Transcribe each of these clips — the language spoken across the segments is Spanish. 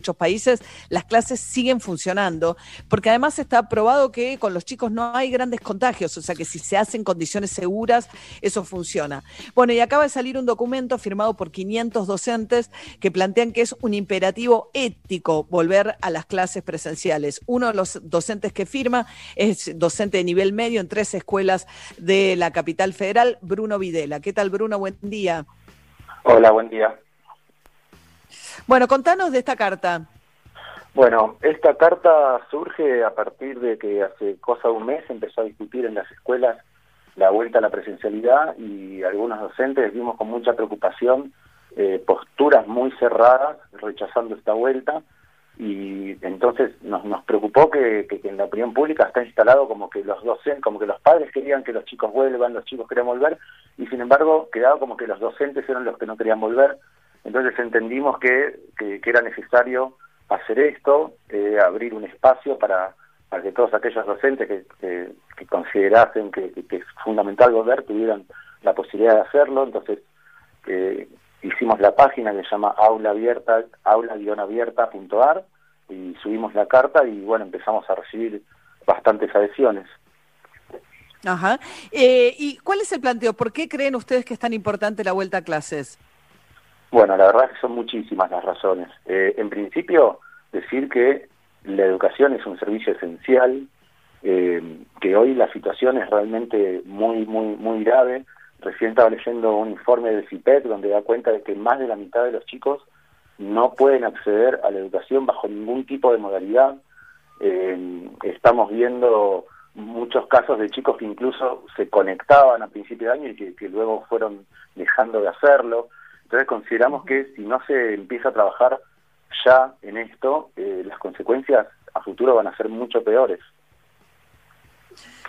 muchos países, las clases siguen funcionando, porque además está probado que con los chicos no hay grandes contagios, o sea que si se hacen condiciones seguras, eso funciona. Bueno, y acaba de salir un documento firmado por 500 docentes que plantean que es un imperativo ético volver a las clases presenciales. Uno de los docentes que firma es docente de nivel medio en tres escuelas de la capital federal, Bruno Videla. ¿Qué tal, Bruno? Buen día. Hola, buen día. Bueno, contanos de esta carta. Bueno, esta carta surge a partir de que hace cosa de un mes empezó a discutir en las escuelas la vuelta a la presencialidad y algunos docentes vimos con mucha preocupación eh, posturas muy cerradas rechazando esta vuelta y entonces nos, nos preocupó que, que, en la opinión pública está instalado como que los docentes, como que los padres querían que los chicos vuelvan, los chicos querían volver y sin embargo quedaba como que los docentes eran los que no querían volver entonces entendimos que, que, era necesario hacer esto, eh, abrir un espacio para, para que todos aquellos docentes que, que, considerasen que, es fundamental volver tuvieran la posibilidad de hacerlo. Entonces eh, hicimos la página que se llama aula abierta, aula-abierta.ar y subimos la carta y bueno, empezamos a recibir bastantes adhesiones. Ajá. Eh, ¿Y cuál es el planteo? ¿Por qué creen ustedes que es tan importante la vuelta a clases? Bueno, la verdad es que son muchísimas las razones. Eh, en principio, decir que la educación es un servicio esencial, eh, que hoy la situación es realmente muy, muy, muy grave. Recién estaba leyendo un informe del CIPET donde da cuenta de que más de la mitad de los chicos no pueden acceder a la educación bajo ningún tipo de modalidad. Eh, estamos viendo muchos casos de chicos que incluso se conectaban a principio de año y que luego fueron dejando de hacerlo. Entonces consideramos que si no se empieza a trabajar ya en esto, eh, las consecuencias a futuro van a ser mucho peores.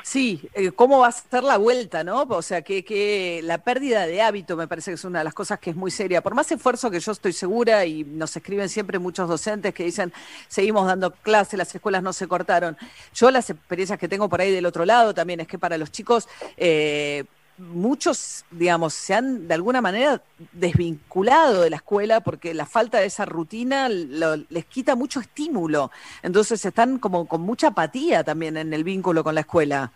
Sí, eh, ¿cómo va a ser la vuelta, no? O sea, que, que la pérdida de hábito me parece que es una de las cosas que es muy seria. Por más esfuerzo que yo estoy segura, y nos escriben siempre muchos docentes que dicen, seguimos dando clases, las escuelas no se cortaron. Yo las experiencias que tengo por ahí del otro lado también es que para los chicos... Eh, muchos, digamos, se han de alguna manera desvinculado de la escuela porque la falta de esa rutina les quita mucho estímulo. Entonces están como con mucha apatía también en el vínculo con la escuela.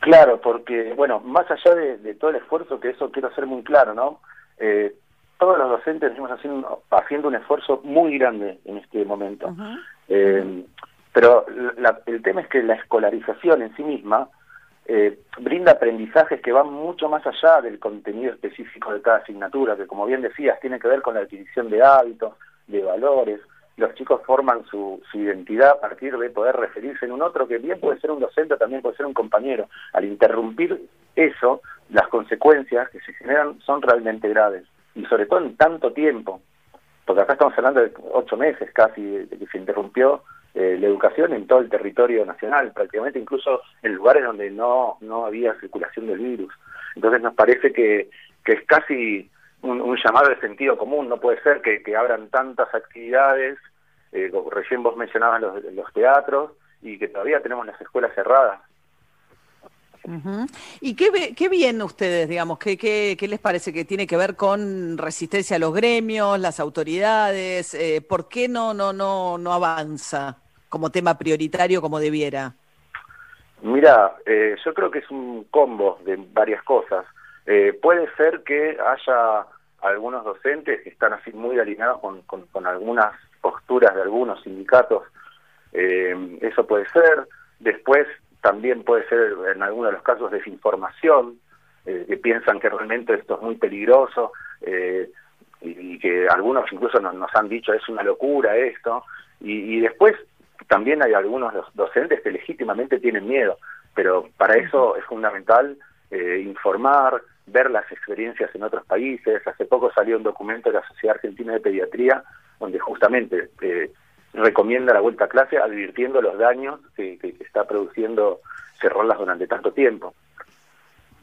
Claro, porque, bueno, más allá de, todo el esfuerzo, que eso quiero hacer muy claro, ¿no? Eh, todos los docentes estamos haciendo, haciendo un esfuerzo muy grande en este momento. Eh, pero el tema es que la escolarización en sí misma eh, brinda aprendizajes que van mucho más allá del contenido específico de cada asignatura, que como bien decías, tiene que ver con la adquisición de hábitos, de valores. Los chicos forman su, su identidad a partir de poder referirse en un otro, que bien puede ser un docente, también puede ser un compañero. Al interrumpir eso, las consecuencias que se generan son realmente graves, y sobre todo en tanto tiempo, porque acá estamos hablando de ocho meses casi de que se interrumpió eh, la educación en todo el territorio nacional, prácticamente incluso en lugares donde no, no había circulación del virus. Entonces nos parece que, que es casi un, llamado de sentido común, no puede ser que, abran tantas actividades, eh, recién vos mencionabas los, los teatros, y que todavía tenemos las escuelas cerradas. ¿Y qué, qué bien ustedes, digamos, qué, qué, qué les parece que tiene que ver con resistencia a los gremios, las autoridades? Eh, ¿Por qué no, no, no, no avanza? Como tema prioritario como debiera? Mira, eh, yo creo que es un combo de varias cosas. Eh, puede ser que haya algunos docentes que están así muy alineados con, con, algunas posturas de algunos sindicatos. Eh, eso puede ser. Después también puede ser en algunos de los casos desinformación, que piensan que realmente esto es muy peligroso y, que algunos incluso nos, han dicho es una locura esto. Y, y después también hay algunos docentes que legítimamente tienen miedo, pero para eso es fundamental eh, informar, ver las experiencias en otros países. Hace poco salió un documento de la Sociedad Argentina de Pediatría donde justamente eh, recomienda la vuelta a clase advirtiendo los daños que, está produciendo cerrarlas durante tanto tiempo.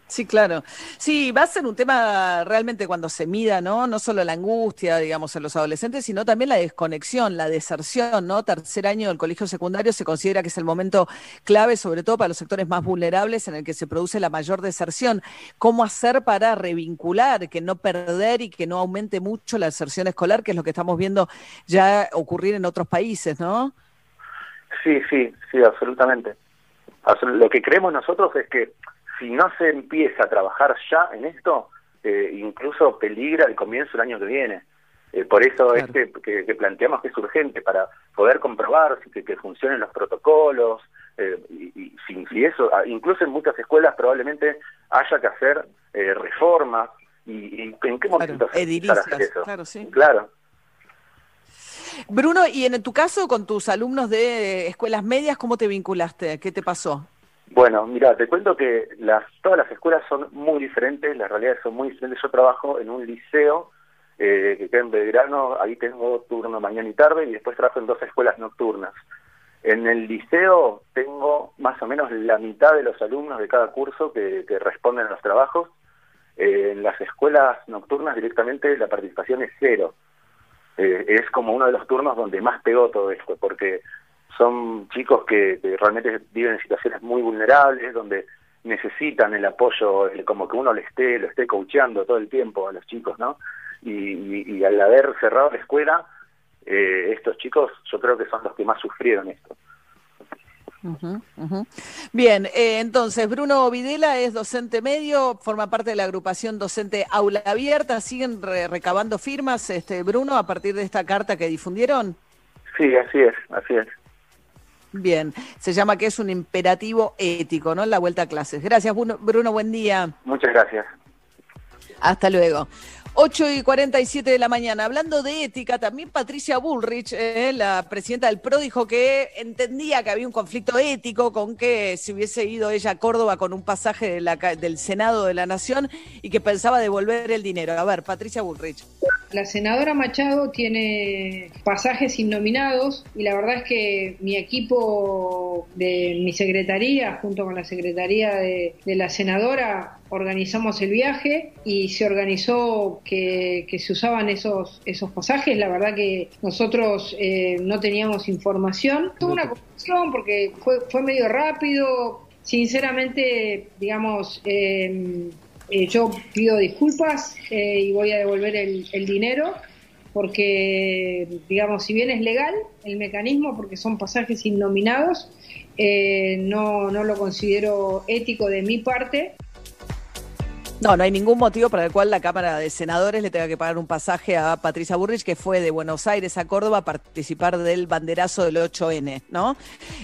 Sí, claro. Sí, va a ser un tema realmente cuando se mida, ¿no? No solo la angustia, digamos, en los adolescentes, sino también la desconexión, la deserción, ¿no? Tercer año del colegio secundario se considera que es el momento clave, sobre todo para los sectores más vulnerables, en el que se produce la mayor deserción. ¿Cómo hacer para revincular, que no perder y que no aumente mucho la deserción escolar, que es lo que estamos viendo ya ocurrir en otros países, ¿no? Sí, sí, sí, absolutamente. Lo que creemos nosotros es que si no se empieza a trabajar ya en esto, eh, incluso peligra el comienzo del año que viene. Eh, por eso este que, planteamos que es urgente para poder comprobar que, que funcionen los protocolos eh, y, si, eso, ah, incluso en muchas escuelas probablemente haya que hacer reformas y, en qué momento claro, hacer eso. Claro, sí. Claro. Bruno, y en tu caso con tus alumnos de escuelas medias, ¿cómo te vinculaste? ¿Qué te pasó? Bueno, mira, te cuento que las, todas las escuelas son muy diferentes, las realidades son muy diferentes. Yo trabajo en un liceo eh, que queda en Belgrano, ahí tengo turno mañana y tarde, y después trabajo en dos escuelas nocturnas. En el liceo tengo más o menos la mitad de los alumnos de cada curso que, responden a los trabajos. Eh, en las escuelas nocturnas directamente la participación es cero. Eh, es como uno de los turnos donde más pegó todo esto, porque son chicos que, realmente viven en situaciones muy vulnerables, donde necesitan el apoyo, como que uno le esté, lo esté coacheando todo el tiempo a los chicos, ¿no? Y, al haber cerrado la escuela, eh, estos chicos yo creo que son los que más sufrieron esto. Bien, eh, entonces Bruno Videla es docente medio, forma parte de la agrupación docente Aula Abierta. ¿Siguen recabando firmas, este Bruno, a partir de esta carta que difundieron? Sí, así es, así es. Bien, se llama que es un imperativo ético, ¿no? La vuelta a clases. Gracias, Bruno, buen día. Muchas gracias. Hasta luego. 8 y 47 de la mañana. Hablando de ética, también Patricia Bullrich, eh, la presidenta del PRO, dijo que entendía que había un conflicto ético con que se hubiese ido ella a Córdoba con un pasaje del Senado de la Nación y que pensaba devolver el dinero. A ver, Patricia Bullrich. La senadora Machado tiene pasajes innominados y la verdad es que mi equipo de mi secretaría, junto con la secretaría de, la senadora, organizamos el viaje y se organizó que, se usaban esos, esos pasajes. La verdad que nosotros eh, no teníamos información. Tuvo una confusión porque fue, fue medio rápido. Sinceramente, digamos, eh, eh, yo pido disculpas eh, y voy a devolver el, dinero porque, digamos, si bien es legal el mecanismo, porque son pasajes innominados, eh, no, no lo considero ético de mi parte no, no hay ningún motivo para el cual la Cámara de Senadores le tenga que pagar un pasaje a Patricia Burrich, que fue de Buenos Aires a Córdoba a participar del banderazo del 8N, ¿no?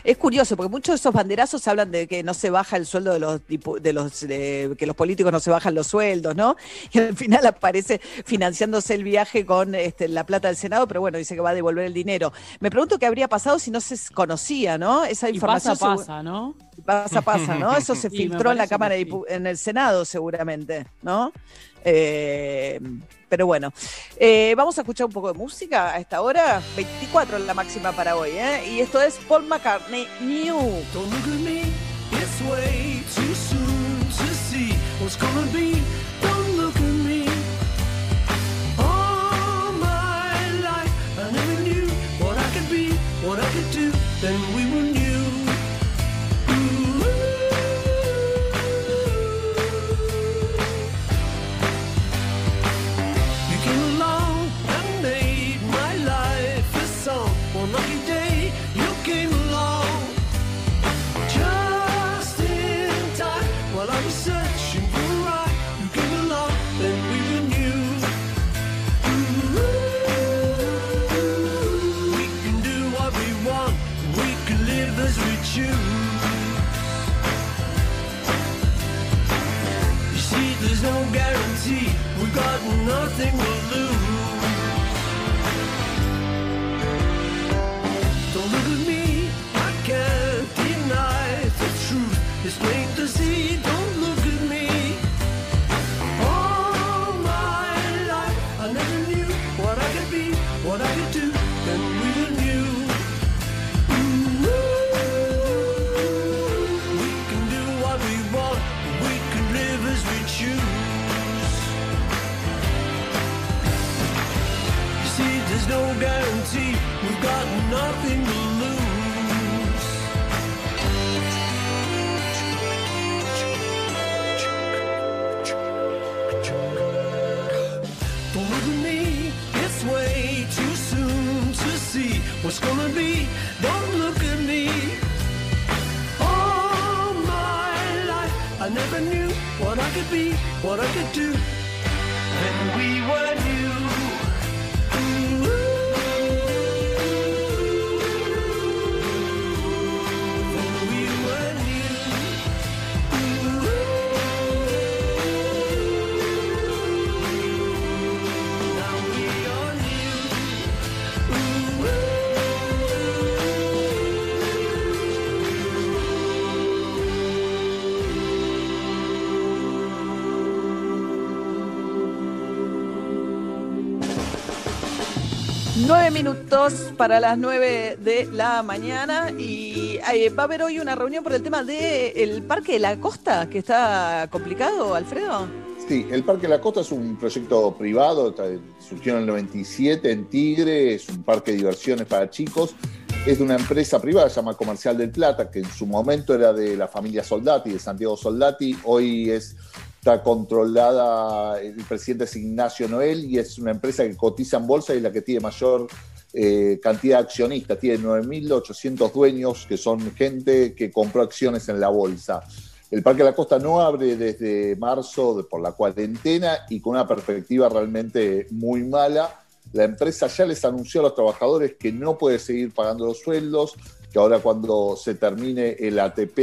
Es curioso, porque muchos de esos banderazos hablan de que no se baja el sueldo de los, de los que los políticos no se bajan los sueldos, ¿no? Y al final aparece financiándose el viaje con este, la plata del Senado, pero bueno, dice que va a devolver el dinero. Me pregunto qué habría pasado si no se conocía, ¿no? Esa información. pasa, pasa, ¿no? Pasa, pasa, ¿no? Eso se filtró en la Cámara, en el Senado, seguramente. ¿No? Eh, pero bueno, eh, vamos a escuchar un poco de música a esta hora. 24 es la máxima para hoy, ¿eh? Y esto es Paul McCartney New. Don't look at me, it's way too soon to see what's gonna be. Don't look at me. All my life I never knew what I could be, what I could do. Then guarantee we've got nothing to lose. But with me, it's way too soon to see what's gonna be. Don't look at me. All my life, I never knew what I could be, what I could do. Nueve minutos para las nueve de la mañana y eh, va a haber hoy una reunión por el tema del Parque de la Costa, que está complicado, Alfredo. Sí, el Parque de la Costa es un proyecto privado, surgió en el 97 en Tigre, es un parque de diversiones para chicos. Es de una empresa privada, se llama Comercial del Plata, que en su momento era de la familia Soldati, de Santiago Soldati. Hoy es, está controlada, el presidente es Ignacio Noel y es una empresa que cotiza en bolsa y la que tiene mayor eh, cantidad de accionistas. Tiene 9.800 dueños, que son gente que compró acciones en la bolsa. El Parque de la Costa no abre desde marzo por la cuarentena y con una perspectiva realmente muy mala. La empresa ya les anunció a los trabajadores que no puede seguir pagando los sueldos, que ahora cuando se termine el ATP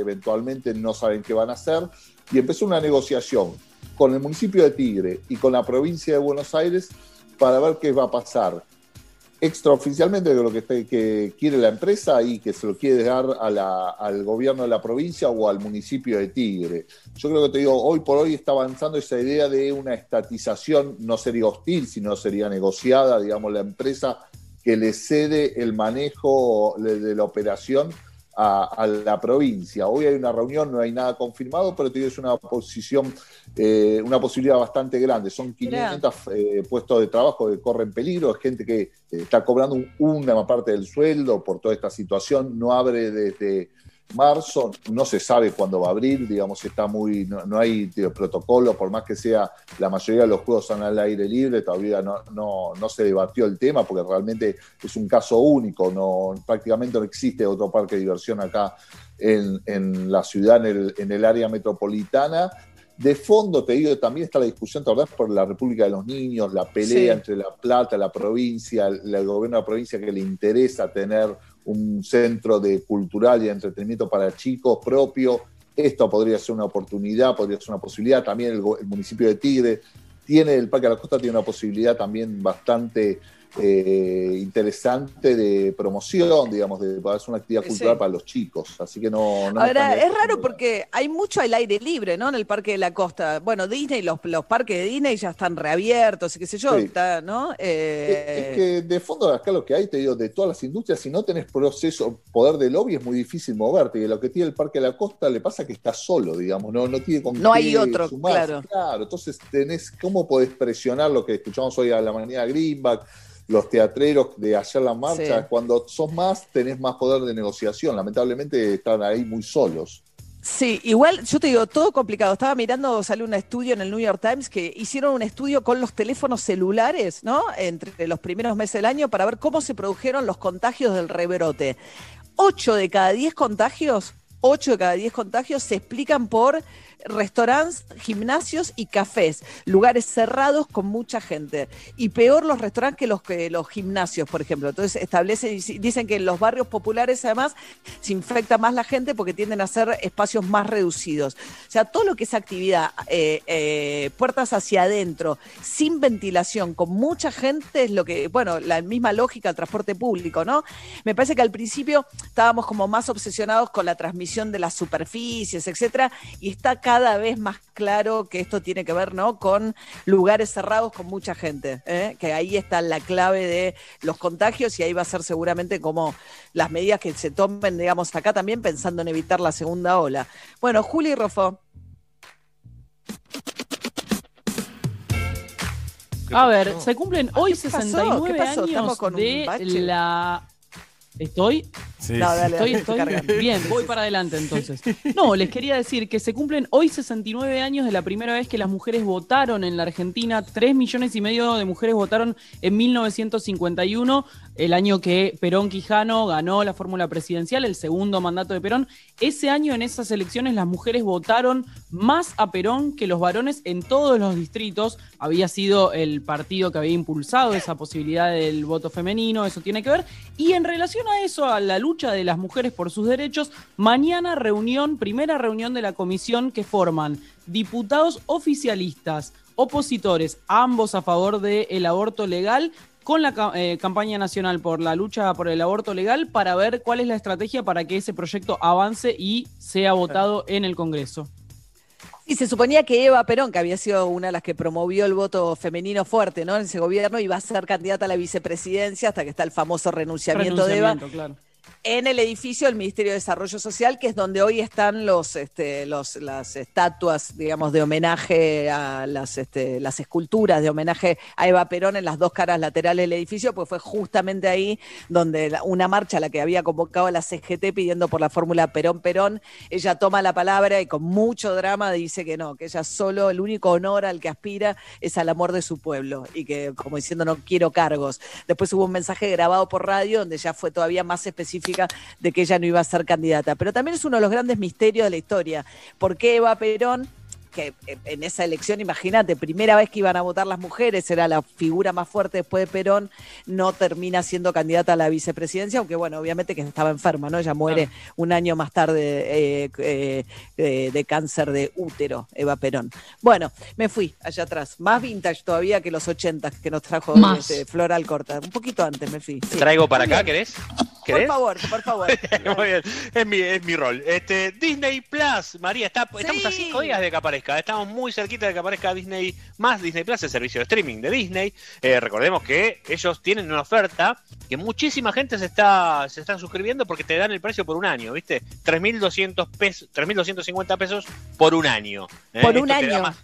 eventualmente no saben qué van a hacer. Y empezó una negociación con el municipio de Tigre y con la provincia de Buenos Aires para ver qué va a pasar extraoficialmente de lo que, que quiere la empresa y que se lo quiere dar a la- al gobierno de la provincia o al municipio de Tigre. Yo creo que te digo, hoy por hoy está avanzando esa idea de una estatización, no sería hostil, sino sería negociada, digamos, la empresa que le cede el manejo de, de la operación a, a la provincia. Hoy hay una reunión, no hay nada confirmado, pero te digo, es una posición, eh, una posibilidad bastante grande. Son 500 eh, puestos de trabajo que corren peligro, es gente que eh, está cobrando un- una parte del sueldo por toda esta situación, no abre desde marzo, no se sabe cuándo va a abrir, digamos, está muy, no, no hay tío, protocolo, por más que sea la mayoría de los juegos son al aire libre, todavía no, no, no se debatió el tema porque realmente es un caso único, no, prácticamente no existe otro parque de diversión acá en, en la ciudad, en el, en el área metropolitana. De fondo, te digo, también está la discusión, ¿te acordás? Por la República de los Niños, la pelea Sí. entre La Plata, la provincia, el, el gobierno de la provincia que le interesa tener un centro de cultural y de entretenimiento para chicos propio. Esto podría ser una oportunidad, podría ser una posibilidad. También el, el municipio de Tigre tiene, el Parque de la Costa tiene una posibilidad también bastante eh, interesante de promoción, digamos, de poder hacer una actividad Sí. cultural para los chicos. Así que no... no Ahora, es raro porque hay mucho al aire libre, ¿no? En el Parque de la Costa. Bueno, Disney, los, los parques de Disney ya están reabiertos y qué sé yo, Sí. está, ¿no? Eh, Es que de fondo acá lo que hay, te digo, de todas las industrias, si no tenés proceso, poder de lobby es muy difícil moverte. Y lo que tiene el Parque de la Costa le pasa que está solo, digamos, no, no tiene con No qué hay otro, sumarse. claro. Claro, entonces tenés, ¿cómo podés presionar lo que escuchamos hoy a la mañana Greenback, los teatreros de ayer la marcha? Sí. Cuando sos más, tenés más poder de negociación. Lamentablemente están ahí muy solos. Sí, igual yo te digo, todo complicado. Estaba mirando, salió un estudio en el New York Times que hicieron un estudio con los teléfonos celulares, ¿no? Entre los primeros meses del año para ver cómo se produjeron los contagios del rebrote. Ocho de cada diez contagios, ocho de cada diez contagios se explican por restaurantes, gimnasios y cafés, lugares cerrados con mucha gente. Y peor los restaurantes que los, que los gimnasios, por ejemplo. Entonces establecen, dicen que en los barrios populares además se infecta más la gente porque tienden a ser espacios más reducidos. O sea, todo lo que es actividad, eh, eh, puertas hacia adentro, sin ventilación, con mucha gente, es lo que, bueno, la misma lógica del transporte público, ¿no? Me parece que al principio estábamos como más obsesionados con la transmisión de las superficies, etcétera, y está cada vez más claro que esto tiene que ver, ¿no? Con lugares cerrados con mucha gente, ¿eh? que ahí está la clave de los contagios y ahí va a ser seguramente como las medidas que se tomen, digamos, acá también pensando en evitar la segunda ola. Bueno, Juli Rofo. A ver, se cumplen hoy ¿Qué pasó? 69 ¿Qué pasó? años ¿Estamos con un de bache? la. Estoy. Sí, no, dale, estoy, estoy bien, voy para adelante entonces. No, les quería decir que se cumplen hoy 69 años de la primera vez que las mujeres votaron en la Argentina. 3 millones y medio de mujeres votaron en 1951, el año que Perón Quijano ganó la fórmula presidencial, el segundo mandato de Perón. Ese año en esas elecciones las mujeres votaron más a Perón que los varones en todos los distritos. Había sido el partido que había impulsado esa posibilidad del voto femenino, eso tiene que ver. Y en relación a eso, a la lucha de las mujeres por sus derechos, mañana reunión, primera reunión de la comisión que forman diputados oficialistas, opositores, ambos a favor del aborto legal, con la eh, campaña nacional por la lucha por el aborto legal para ver cuál es la estrategia para que ese proyecto avance y sea votado en el Congreso. Y se suponía que Eva Perón, que había sido una de las que promovió el voto femenino fuerte ¿no? en ese gobierno, iba a ser candidata a la vicepresidencia hasta que está el famoso renunciamiento, de Eva. Claro en el edificio del Ministerio de Desarrollo Social, que es donde hoy están los, este, las estatuas, digamos, de homenaje a las, este, las esculturas de homenaje a Eva Perón en las dos caras laterales del edificio, pues fue justamente ahí donde una marcha a la que había convocado la CGT pidiendo por la fórmula Perón-Perón, ella toma la palabra y con mucho drama dice que no, que ella solo, el único honor al que aspira es al amor de su pueblo y que, como diciendo, no quiero cargos. Después hubo un mensaje grabado por radio donde ya fue todavía más específico de que ella no iba a ser candidata. Pero también es uno de los grandes misterios de la historia. ¿Por qué Eva Perón que en esa elección, imagínate, primera vez que iban a votar las mujeres, era la figura más fuerte después de Perón, no termina siendo candidata a la vicepresidencia, aunque bueno, obviamente que estaba enferma, ¿no? Ella muere un año más tarde eh, eh, de cáncer de útero, Eva Perón. Bueno, me fui allá atrás, más vintage todavía que los 80 que nos trajo este, Floral Corta, un poquito antes me fui. ¿Te traigo para acá, querés? Por favor, por favor. Muy bien, es mi, es mi rol. Este, Disney Plus, María, está, estamos a cinco días de que aparezca. Estamos muy cerquita de que aparezca Disney más Disney Plus, el servicio de streaming de Disney. Eh, recordemos que ellos tienen una oferta que muchísima gente se está, se está suscribiendo porque te dan el precio por un año, ¿viste? 3.200 pesos, 3.250 pesos por un año. ¿eh? Por un año.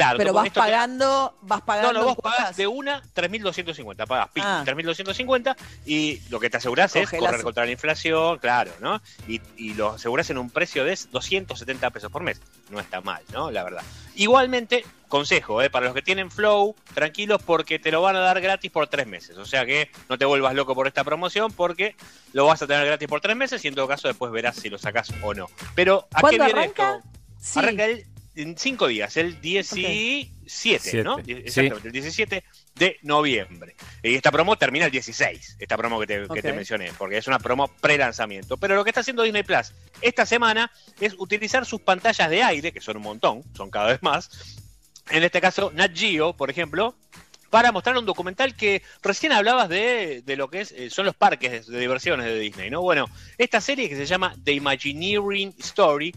Claro, pero vas pagando, vas pagando. No, no, vos pagás de una 3.250, pagás ah. 3.250 y lo que te asegurás es correr contra la inflación, claro, ¿no? Y, y, lo asegurás en un precio de 270 pesos por mes. No está mal, ¿no? La verdad. Igualmente, consejo, ¿eh? para los que tienen Flow, tranquilos porque te lo van a dar gratis por tres meses. O sea que no te vuelvas loco por esta promoción porque lo vas a tener gratis por tres meses y en todo caso después verás si lo sacas o no. Pero ¿a qué viene arranca? esto? Arranca el en cinco días, el 17, ¿no? Exactamente, el 17 de noviembre. Y esta promo termina el 16, esta promo que te, mencioné, porque es una promo pre-lanzamiento. Pero lo que está haciendo Disney Plus esta semana es utilizar sus pantallas de aire, que son un montón, son cada vez más. En este caso, Nat Geo, por ejemplo, para mostrar un documental que recién hablabas de, de lo que es, eh, son los parques de, diversiones de Disney, ¿no? Bueno, esta serie que se llama The Imagineering Story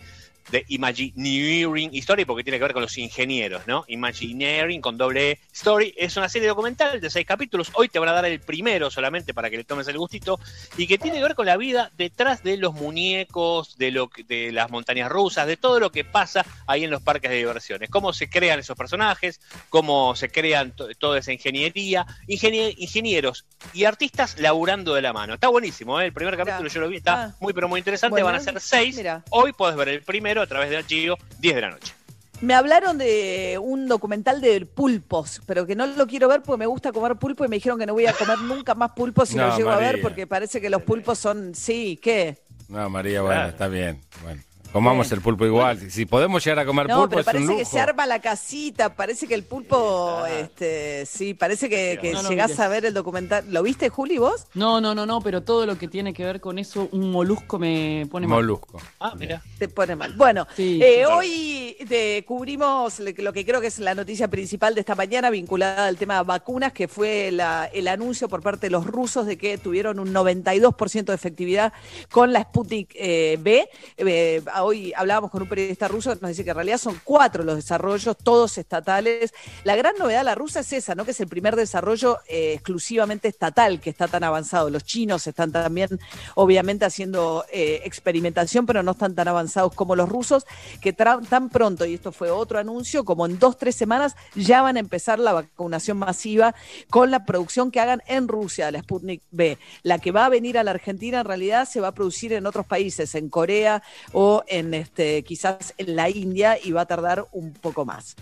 de Imagineering Story, porque tiene que ver con los ingenieros, ¿no? Imagineering con doble e Story. Es una serie documental de seis capítulos. Hoy te van a dar el primero solamente para que le tomes el gustito. Y que tiene que ver con la vida detrás de los muñecos, de, lo, de las montañas rusas, de todo lo que pasa ahí en los parques de diversiones. Cómo se crean esos personajes, cómo se crean toda esa ingeniería, ingenieros y artistas laburando de la mano. Está buenísimo, ¿eh? El primer capítulo yo lo vi, está ah. muy pero muy interesante. Van a ser seis. Hoy puedes ver el primero a través de Archivo, 10 de la noche. Me hablaron de un documental de pulpos, pero que no lo quiero ver porque me gusta comer pulpo y me dijeron que no voy a comer nunca más pulpo si lo llego a ver porque parece que los pulpos son, sí, ¿qué? No, María, bueno, está bien. Bueno. Comamos el pulpo igual. Si podemos llegar a comer no, pulpo, pero es parece un lujo. que se arma la casita. Parece que el pulpo, este, sí, parece que, que no, llegás a ver el documental. ¿Lo viste, Juli, vos? No, no, no, no, pero todo lo que tiene que ver con eso, un molusco me pone mal. Molusco. Ah, mira. Te pone mal. Bueno, eh, hoy te cubrimos lo que creo que es la noticia principal de esta mañana vinculada al tema de vacunas, que fue la, el anuncio por parte de los rusos de que tuvieron un 92% de efectividad con la Sputnik eh, B. Eh, hoy hablábamos con un periodista ruso nos dice que en realidad son cuatro los desarrollos, todos estatales. La gran novedad de la rusa es esa, ¿no? Que es el primer desarrollo eh, exclusivamente estatal que está tan avanzado. Los chinos están también, obviamente, haciendo eh, experimentación, pero no están tan avanzados como los rusos, que tan pronto, y esto fue otro anuncio, como en dos, tres semanas ya van a empezar la vacunación masiva con la producción que hagan en Rusia, la Sputnik B. La que va a venir a la Argentina en realidad se va a producir en otros países, en Corea o en este, quizás en la India, y va a tardar un poco más.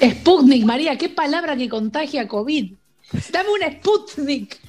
Sputnik, María, qué palabra que contagia COVID. Dame un Sputnik.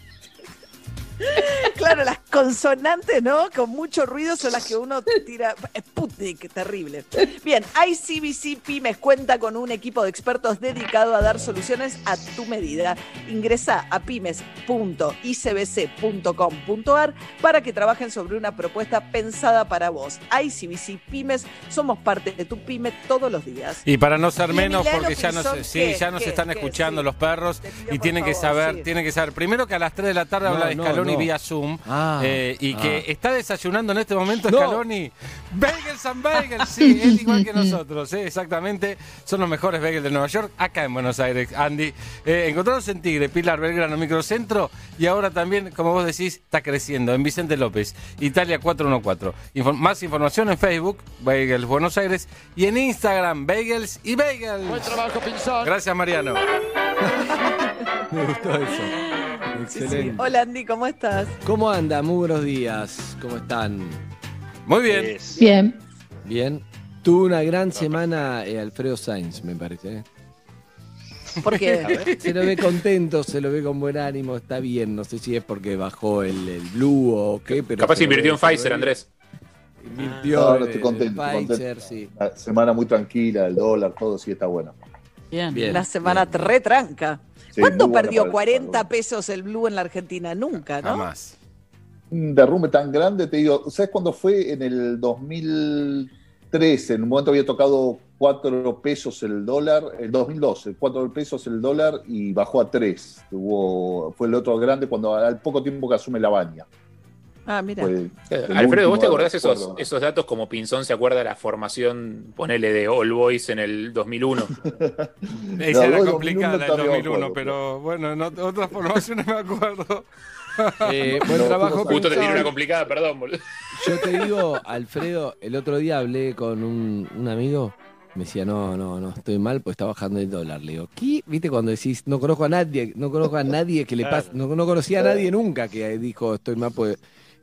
Claro, las consonantes, ¿no? Con mucho ruido son las que uno tira. Sputnik, terrible. Bien, ICBC Pymes cuenta con un equipo de expertos dedicado a dar soluciones a tu medida. Ingresa a pymes.icbc.com.ar para que trabajen sobre una propuesta pensada para vos. ICBC Pymes, somos parte de tu pyme todos los días. Y para no ser menos, porque ya nos, Pinzón, sí, ¿qué? ya nos ¿Qué? están ¿Qué? escuchando Sí. los perros pido, y tienen que saber, sí. tienen que saber, primero que a las 3 de la tarde No, habla de no, Scaloni no. vía Zoom Ah, eh, y ah. que está desayunando en este momento No. Scaloni. Bagels and bagels, sí, es igual que nosotros, sí, exactamente. Son los mejores bagels de Nueva York, acá en Buenos Aires, Andy. Eh, encontrados en Tigre, Pilar, Belgrano, Microcentro y ahora también, como vos decís, está creciendo en Vicente López, Italia 414. Info- más información en Facebook, Bagels Buenos Aires, y en Instagram, Bagels y Bagels. Buen trabajo, Pinzón. Gracias, Mariano. Me gustó eso. Sí, sí. Excelente. Hola Andy, ¿cómo estás? ¿Cómo anda? Muy buenos días. ¿Cómo están? Muy bien. Bien. Bien. Tuvo una gran semana eh, Alfredo Sainz, me parece. ¿eh? Porque Se lo ve contento, se lo ve con buen ánimo, está bien. No sé si es porque bajó el, el blue o qué, pero. Capaz se invirtió en Pfizer, Andrés. Invirtió No, no, en estoy contento, Pfizer, contento. sí. Una semana muy tranquila, el dólar, todo sí está bueno. Bien. Bien. la semana re tranca. Sí, ¿Cuándo perdió para el 40 dólar. pesos el blue en la Argentina? Nunca, ¿no? Jamás. Un derrumbe tan grande, te digo, ¿sabes cuándo fue? En el 2013, en un momento había tocado 4 pesos el dólar, el 2012, 4 pesos el dólar y bajó a 3. Hubo, fue el otro grande cuando al poco tiempo que asume la baña. Ah, mira. Fue el Alfredo, ¿vos te acordás esos, esos datos como Pinzón se acuerda de la formación, ponele, de All Boys en el 2001? Esa era bueno, complicada el 2001 también me 2001, acuerdo, pero bueno, en ot- otras formaciones me acuerdo. Eh, buen No, trabajo, no Justo te Pinzón. una complicada, perdón, boludo. Yo te digo, Alfredo, el otro día hablé con un, un amigo, me decía, no, no, no, estoy mal porque está bajando el dólar. Le digo, ¿qué? ¿Viste cuando decís, no conozco a nadie, no conozco a nadie que le pase, no, no conocía a nadie nunca que dijo, estoy mal pues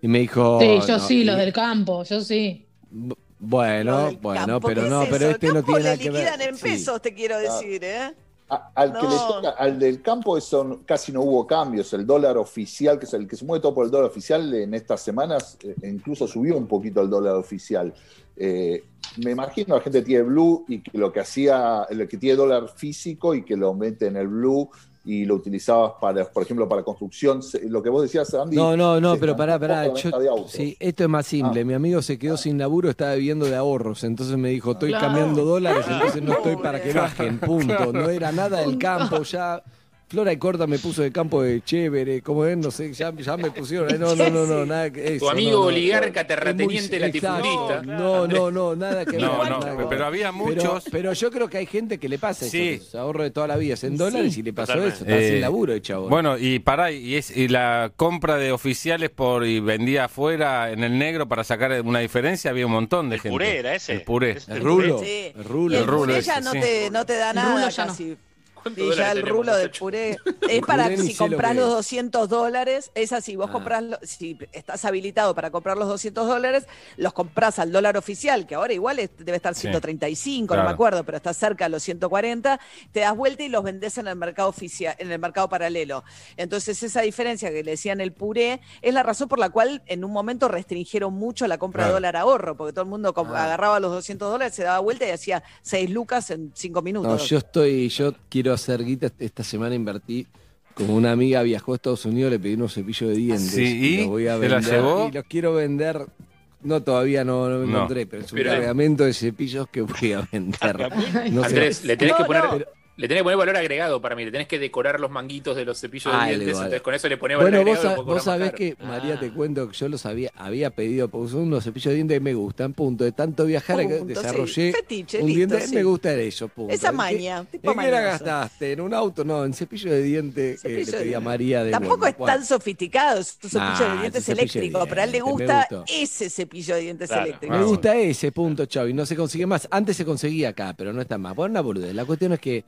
Y me dijo... Sí, yo no, sí, y- los del campo, yo sí. b- Lo Bueno, bueno, pero ¿qué no, es pero este no tiene nada le que ver. liquidan en Sí. pesos, te quiero decir, ¿eh? A- Al que le No. toca, al del campo eso casi no hubo cambios. El dólar oficial, que es el que se mueve todo por el dólar oficial, en estas semanas eh, incluso subió un poquito el dólar oficial. Eh, me imagino la gente que tiene blue y que lo que hacía, el que tiene dólar físico y que lo mete en el blue y lo utilizabas para, por ejemplo, para construcción. Lo que vos decías, Andy. No, no, no, pero pará, pará. yo- sí, esto es más simple. Ah. Mi amigo se quedó sin laburo, estaba viviendo de ahorros. Entonces me dijo, estoy Claro. cambiando dólares, entonces no estoy para que bajen, punto. No era nada del campo, ya. Flora y Corta me puso de campo de chévere, como es, no sé, ya, ya me pusieron. eh, No, no, no, no, nada que eso. Tu amigo no, no. oligarca terrateniente latifundista. No, no, no, nada que ver. No, nada no, ver. pero había muchos. pero yo creo que hay gente que le pasa Sí. eso. Su ahorro de toda la vida es en dólares y le pasó totalmente. eso. Está Eh, sin laburo el chavo. Bueno, y pará, y, es, y la compra de oficiales por y vendía afuera en el negro para sacar una diferencia, había un montón de El gente. puré era ese. El puré. Es el el rulo. Sí. El rulo. El, rulo ese, ya no, sí. te, no te da El nada rulo ya no. casi. ¿Cuántos Y ya el rulo del puré es para puré si lo compras los es. 200 dólares, es así, vos Ah. compras, lo- si estás habilitado para comprar los 200 dólares, los compras al dólar oficial, que ahora igual es- debe estar Sí. 135, no Claro. me acuerdo, pero está cerca de los 140, te das vuelta y los vendés en el mercado oficial, en el mercado paralelo. Entonces esa diferencia que le decían el puré es la razón por la cual en un momento restringieron mucho la compra Claro. de dólar ahorro, porque todo el mundo Ah. agarraba los 200 dólares, se daba vuelta y hacía 6 lucas en 5 minutos. No, yo estoy, yo quiero hacer guita. Esta semana invertí. Como una amiga viajó a Estados Unidos, le pedí unos cepillos de dientes. Sí, ¿y? los voy a ¿Te la vender. llevó? Y los quiero vender. No, todavía no, no me No. encontré, pero es un Pero- cargamento de cepillos que voy a vender. No sé. Andrés, le tenés que No, poner. Le tenés que poner valor agregado para mí. Le tenés que decorar los manguitos de los cepillos de Ah, dientes. Entonces con eso le ponés valor Bueno, vos, agregado. lo vos sabés que. María, te cuento que yo los había, había pedido, porque son unos cepillos de dientes que me gustan, punto. De tanto viajar que Punto, desarrollé sí. Fetiche, un listo, diente, sí. me gusta eso, punto. Esa ¿En qué- maña, tipo ¿En qué la gastaste? ¿En un auto? No, en cepillo de dientes que Cepillo le de- pedí a María de Tampoco es tan sofisticado, es un cepillo Nah, de dientes de eléctrico, pero a él le gusta ese cepillo de dientes Claro. eléctrico. Me gusta ese punto, Chavi. No se consigue más. Antes se conseguía acá, pero no está más. Bueno, una boludez. La cuestión es que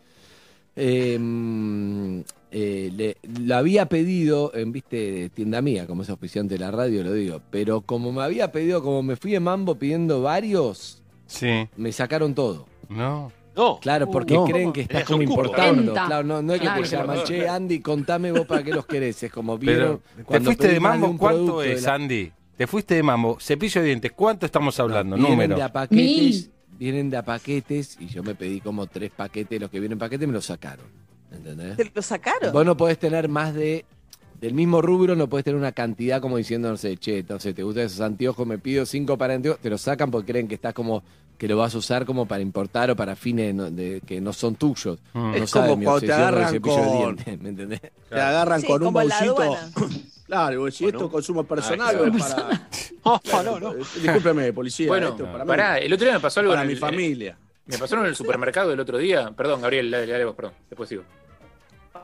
eh, mm, eh, le, lo había pedido en, viste, tienda mía, como es auspiciante de la radio, lo digo. Pero como me había pedido, como me fui en mambo pidiendo varios, Sí. me sacaron todo. No. No. Claro, porque no. creen que estás como importando. Venta. Claro, no, no es que Claro, te llaman, che, Andy, contame vos para qué los querés. Es como Pero, vieron. ¿te cuando fuiste de mambo? ¿Cuánto de es, la- Andy? Te fuiste de mambo. Cepillo de dientes, ¿cuánto estamos hablando? Números. de a paquetes, Mil. Vienen de a paquetes y yo me pedí como tres paquetes, los que vienen en paquete me los sacaron. ¿Entendés? ¿Te lo sacaron? Vos no podés tener más de. Del mismo rubro no podés tener una cantidad como diciendo, no sé, che, entonces te gustan esos anteojos, me pido cinco para anteojos, te los sacan porque creen que estás como, que lo vas a usar como para importar o para fines no- de- que no son tuyos. Mm. No Es como cuando te con agarran de con- dientes, ¿me entendés? Te agarran Sí, con un bolsito. Claro, si esto es consumo personal Ah, o es claro. para. No, Claro, no, no. eh, Discúlpeme, policía. Bueno, esto es para, mí, pará, el otro día me pasó algo para en mi el- familia. Me pasó en el supermercado el otro día. Perdón, Gabriel, dale, dale vos, perdón. Después sigo.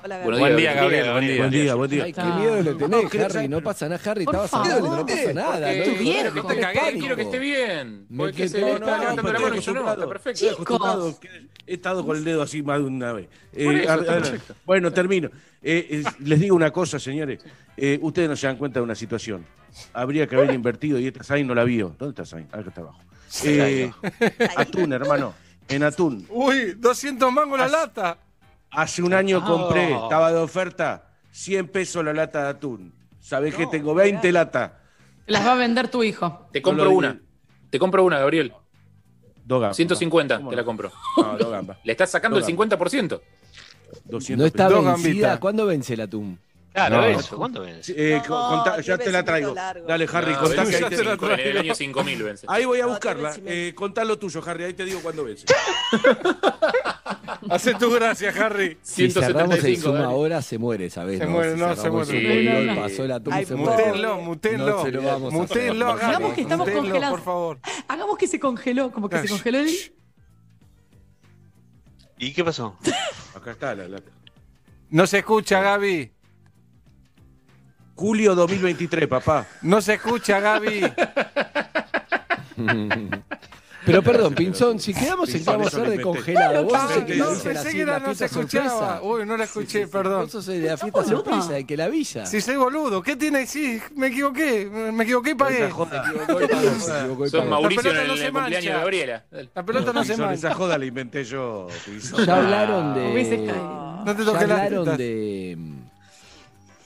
Hola, Buen día, Gabriel, buen día. Buen día, buen día. Ay, qué miedo le tenés, No, ¿qué- Harry. No pasa nada, Harry. Por Estabas favor. hablando, no pasa nada. No viejo. no Te cagué, quiero que esté bien. Me Porque se no, levantando la mano y yo no. Está perfecto. He estado con el dedo así más de una vez. Eh, bueno, termino. Eh, les digo una cosa, señores. Eh, ustedes no se dan cuenta de una situación. Habría que haber invertido y esta Sain no la vio. ¿Dónde está Sain? Acá está abajo. Eh, atún, hermano. En atún. Uy, 200 mangos la lata. Hace un año compré, estaba de oferta, 100 pesos la lata de atún. ¿Sabés que tengo 20 latas? Las va a vender tu hijo. Te compro una. Te compro una, Gabriel. Dos gambas. 150 ¿Cómo te no? la compro. No, dos gambas. Le estás sacando el Dos 50%. 200 No está Dos vencida. ¿Cuándo vence el atún? Claro, No. eso. ¿Cuánto ves? Sí, eh, No, co- contá- ya te la traigo. largo. Dale, Harry, No, contá que ahí el te la en el año 5000 vence. Ahí voy a No, buscarla. Eh, contá lo tuyo, Harry, ahí te digo cuándo vence. Hace tu gracia, Harry. Si cerramos el 175, Zoom dale. ahora, se muere, ¿sabés? Se muere, Si no, se cerramos muere. no, no. pasó el atún, Ay, se. Mutenlo, mutenlo. No se lo vamos a Mutenlo. Harry. Digamos que estamos Mutenlo, congelados. por favor. Hagamos que se congeló, como que se congeló el. ¿Y qué pasó? Acá está la lata. No se escucha, Gaby. Julio 2023, papá. No se escucha, Gaby. Pero perdón, Pinzón, si quedamos en que vamos a hacer de congelado, vos sos el que no, la, pensé que la era, no se escuchaba. sorpresa. Uy, no la escuché, perdón. Vos sos el de la fiesta sorpresa, el que la avisa. Si soy boludo, ¿qué tiene? Sí, me equivoqué, me equivoqué y pagué. Pagó. Mauricio en pelota el, no se cumpleaños mancha. de Gabriela. La pelota no se Pinzón, esa mancha. joda la inventé yo. Pinzón. Ya hablaron de... No te Ya toques las hablaron de...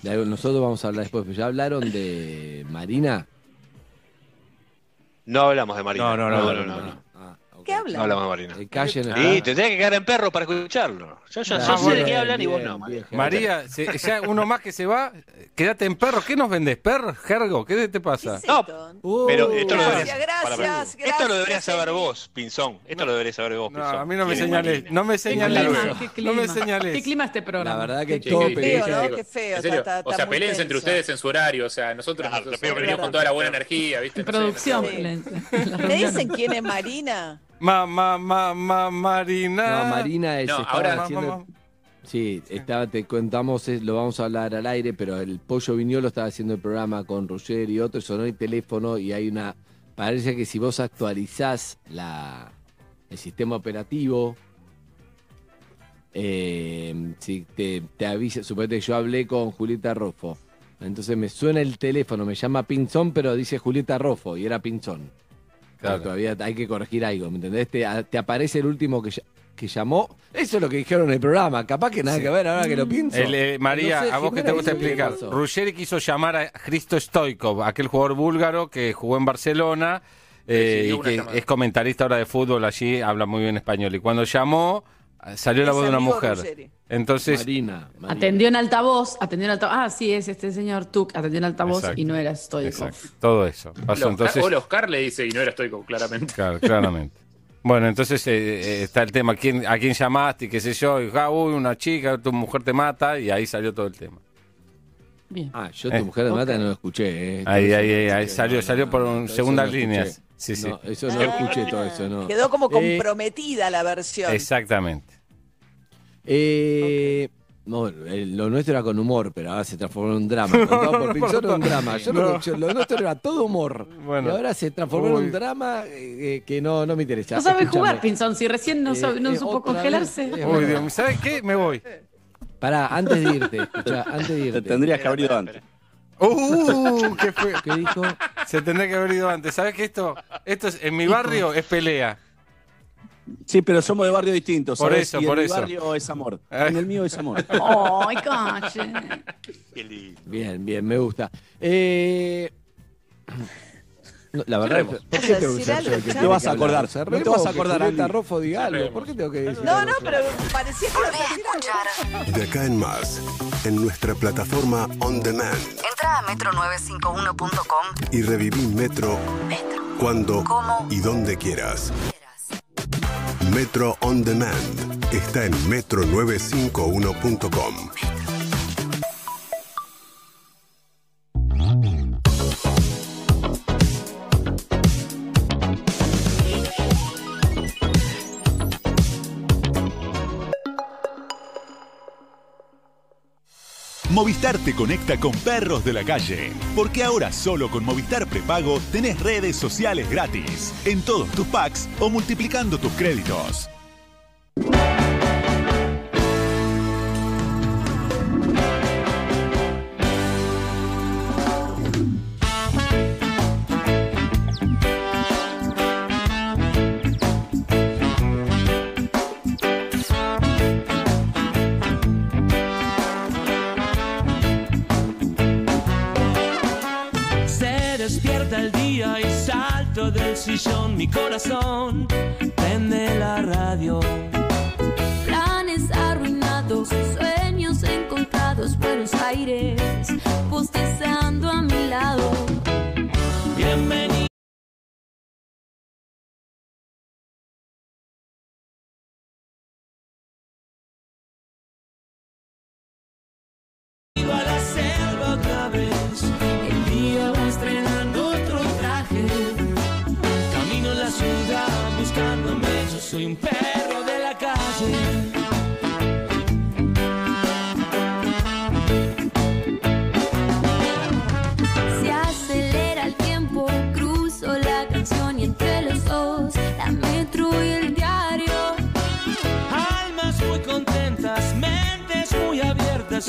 de algo- Nosotros vamos a hablar después, pero ya hablaron de Marina. No hablamos de Marina. No, no, no, no, no, no. Ok. ¿Qué No hablan? Marina. Eh, Y acá. tendría que quedar en perro para escucharlo. Yo, yo, Ah, yo sé de qué hablan y vos no, María. María, se- ya uno más que se va, quédate en perros. ¿Qué nos vendés? ¿Perros? ¿Jergo? ¿Qué te pasa? No, Uh, Pero esto lo Gracias, deberías, gracias, para, para. gracias, esto lo deberías saber vos, Pinzón. Esto lo deberías saber vos, No, Pinzón. a mí no me ¿Quién es señales, Marina? no me Qué qué No me señales. ¿Qué clima este programa? La verdad que Qué- todo Qué feo, ¿no? Qué o sea, peleense entre ustedes en su horario. O sea, nosotros, venimos me con toda la buena energía, ¿viste? No producción. no ¿Me dicen quién es Marina? Ma, ma, ma, ma, Marina. No, Marina es... No, ahora- haciendo- Ma, ma, ma. Sí, estaba, te contamos, es- lo vamos a hablar al aire, pero el Pollo Viñolo estaba haciendo el programa con Roger y otro, sonó el teléfono y hay una... Parece que si vos actualizás la, el sistema operativo, eh, si te, te avisa, suponete que yo hablé con Julieta Rofo, entonces me suena el teléfono, me llama Pinzón, pero dice Julieta Rofo y era Pinzón. Claro. Todavía hay que corregir algo, ¿me entendés? Te, a- te aparece el último que, que llamó. Eso es lo que dijeron en el programa. Capaz que nada que ver ahora que lo pienso. El, eh, María, No sé, a vos que te gusta ¿qué le explicar. Ruggeri quiso llamar a Cristo Stoikov, aquel jugador búlgaro que jugó en Barcelona eh, y que llamada. es comentarista ahora de fútbol allí, habla muy bien español. Y cuando llamó, salió la voz de una mujer. Ruggeri. Entonces, Marina, Marina. Atendió en altavoz, atendió en altavoz. Ah, sí, es este señor Tuk, atendió en altavoz Exacto. y no era exacto, todo eso. Pasó entonces. Hola, Oscar le dice y no era estoico, claramente. Claro, claramente. Bueno, entonces eh, eh, está el tema, ¿quién, ¿a quién llamaste? y qué sé yo? Y, ah, uy, una chica, tu mujer te mata, y ahí salió todo el tema. Bien. Ah, yo tu Eh. mujer de mata no lo escuché. Eh. Ahí, ahí, ahí, salió, no, salió por un- segundas líneas. Sí, sí. No, eso no escuché todo eso, no. Quedó como Eh, comprometida la versión. Exactamente. Eh, no, eh, lo nuestro era con humor, pero ahora se transformó en un drama. Contado por Pinzón era un drama. Yo lo, No. yo- lo nuestro era todo humor. Bueno. y ahora se transformó en un drama eh, que no, no me interesa. No sabe Escúchame. jugar, Pinzón, si recién no, Eh, sabe- no eh, supo congelarse. Uy, Dios ¿sabes qué? Me voy. Pará, antes de irte, escuchá, antes de irte. Te tendrías que haber ido antes. Uh, ¿qué fue? ¿Qué dijo? Se tendría que haber ido antes. ¿Sabes qué esto? Esto es, en mi barrio es pelea. Sí, pero somos de barrio distintos. Por ¿sabes? eso, Y en por mi eso. barrio es amor. Ah. En el mío es amor. Ay, calle. Qué lindo. Bien, bien, me gusta. Eh, no, la verdad, Cerremos. ¿por qué ¿Vas a tengo que ser yo el Te vas a acordar, no te Cerremos, vas a acordar, Andy. Diga algo. Cerremos. ¿Por qué tengo que decir No, algo no, pero parecía que decir algo. De acá en más, en nuestra plataforma On Demand. Entra a metro951.com. Y reviví Metro cuando ¿Cómo? y donde quieras. Metro On Demand está en metro951.com. Movistar te conecta con perros de la calle, porque ahora solo con Movistar Prepago tenés redes sociales gratis, en todos tus packs o multiplicando tus créditos. Mi corazón prende la radio.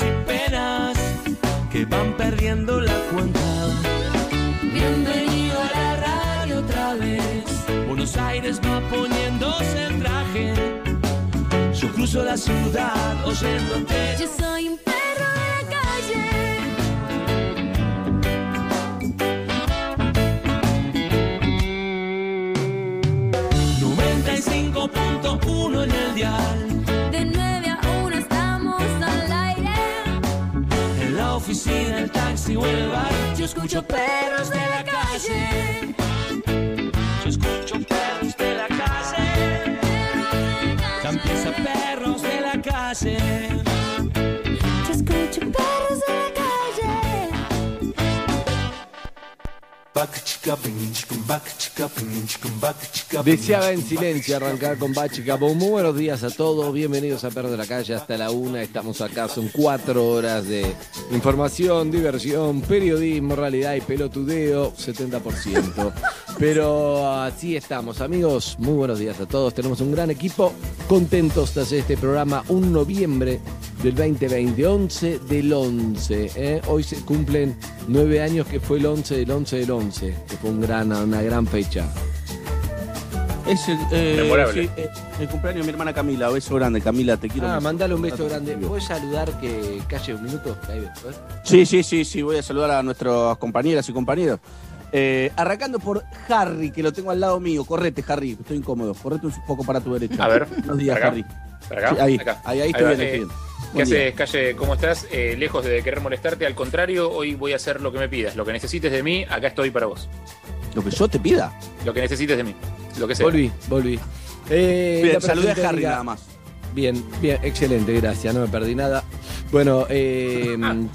Abiertas y penas que van perdiendo la cuenta. Bienvenido a la radio otra vez. Buenos Aires va poniéndose el traje. Yo cruzo la ciudad oyéndote. Yo soy un perro de la calle. 95.1 en el dial. De 9 oficina, el taxi o el bar. Yo escucho perros de la calle. Yo escucho perros de la calle. Ya empieza perros de la calle. Deseaba en silencio arrancar con Bachi Capón. Muy buenos días a todos, bienvenidos a Perro de la Calle hasta la una. Estamos acá, son cuatro horas de información, diversión, periodismo, realidad y pelotudeo, 70%. Pero así estamos, amigos. Muy buenos días a todos. Tenemos un gran equipo, contentos de este programa un noviembre del 2020, 11 del 11. ¿eh? Hoy se cumplen nueve años que fue el 11 del 11 del 11, que fue un gran, una gran fecha. Es el, eh, Memorable. sí, eh, el cumpleaños de mi hermana Camila. Beso grande, Camila, te quiero Ah, mucho. mandale un beso grande. ¿Puedes saludar que calle un minuto? Ahí. Sí, sí, sí, sí, voy a saludar a nuestras compañeras y compañeros. Eh, arrancando por Harry, que lo tengo al lado mío. Correte, Harry, estoy incómodo. Correte un poco para tu derecha. A ver. Buenos días. Harry. ¿Para acá? Sí, ahí, Acá. ahí, ahí estoy bien, Eh, estoy bien. ¿Qué haces, Calle? ¿Cómo estás? Eh, lejos de querer molestarte, al contrario, hoy voy a hacer lo que me pidas. Lo que necesites de mí, acá estoy para vos. ¿Lo que yo te pida? Lo que necesites de mí. Lo que sea. Volví, volví. Eh, Bien, la saludé a Harry nada más. Bien, bien, excelente, gracias, no me perdí nada. Bueno, eh,